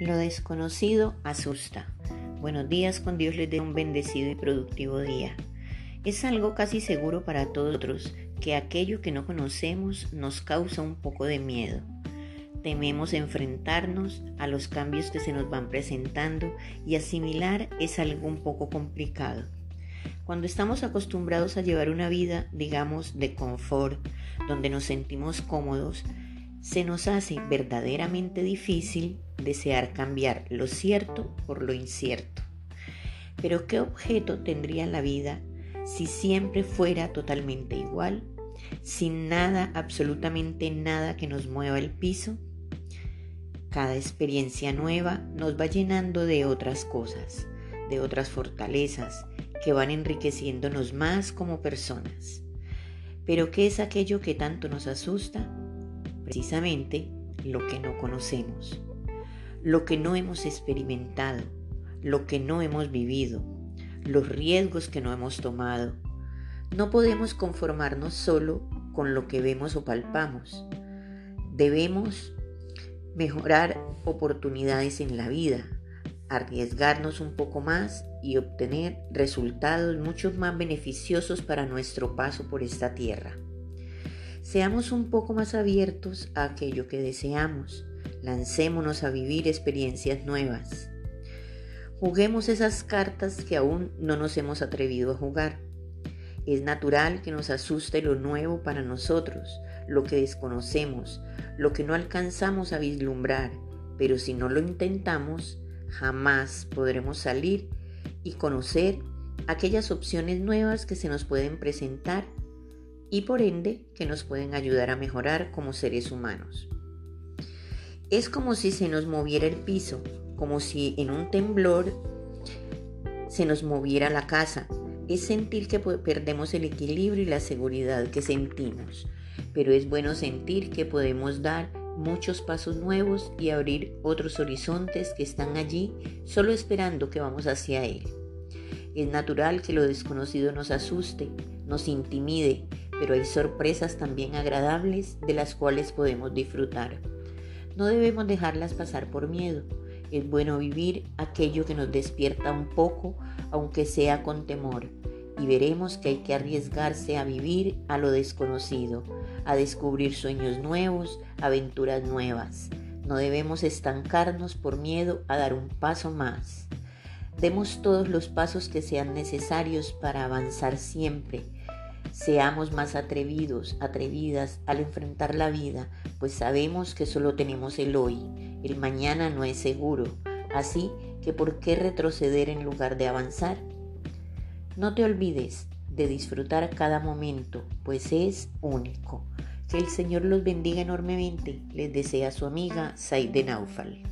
Lo desconocido asusta. Buenos días, con Dios les dé un bendecido y productivo día. Es algo casi seguro para todos que aquello que no conocemos nos causa un poco de miedo. Tememos enfrentarnos a los cambios que se nos van presentando y asimilar es algo un poco complicado. Cuando estamos acostumbrados a llevar una vida, digamos, de confort, donde nos sentimos cómodos, se nos hace verdaderamente difícil desear cambiar lo cierto por lo incierto. Pero ¿qué objeto tendría la vida si siempre fuera totalmente igual, sin nada, absolutamente nada que nos mueva el piso? Cada experiencia nueva nos va llenando de otras cosas, de otras fortalezas que van enriqueciéndonos más como personas. Pero ¿qué es aquello que tanto nos asusta? Precisamente lo que no conocemos, lo que no hemos experimentado, lo que no hemos vivido, los riesgos que no hemos tomado. No podemos conformarnos solo con lo que vemos o palpamos. Debemos mejorar oportunidades en la vida, arriesgarnos un poco más y obtener resultados mucho más beneficiosos para nuestro paso por esta tierra. Seamos un poco más abiertos a aquello que deseamos. Lancémonos a vivir experiencias nuevas. Juguemos esas cartas que aún no nos hemos atrevido a jugar. Es natural que nos asuste lo nuevo para nosotros, lo que desconocemos, lo que no alcanzamos a vislumbrar, pero si no lo intentamos, jamás podremos salir y conocer aquellas opciones nuevas que se nos pueden presentar y por ende que nos pueden ayudar a mejorar como seres humanos. Es como si se nos moviera el piso, como si en un temblor se nos moviera la casa. Es sentir que perdemos el equilibrio y la seguridad que sentimos, pero es bueno sentir que podemos dar muchos pasos nuevos y abrir otros horizontes que están allí solo esperando que vamos hacia él. Es natural que lo desconocido nos asuste, nos intimide, pero hay sorpresas también agradables de las cuales podemos disfrutar. No debemos dejarlas pasar por miedo. Es bueno vivir aquello que nos despierta un poco, aunque sea con temor, y veremos que hay que arriesgarse a vivir a lo desconocido, a descubrir sueños nuevos, aventuras nuevas. No debemos estancarnos por miedo a dar un paso más. Demos todos los pasos que sean necesarios para avanzar siempre. Seamos más atrevidos, atrevidas al enfrentar la vida, pues sabemos que solo tenemos el hoy. El mañana no es seguro. Así que ¿por qué retroceder en lugar de avanzar? No te olvides de disfrutar cada momento, pues es único. Que el Señor los bendiga enormemente, les desea su amiga Saide Naufal.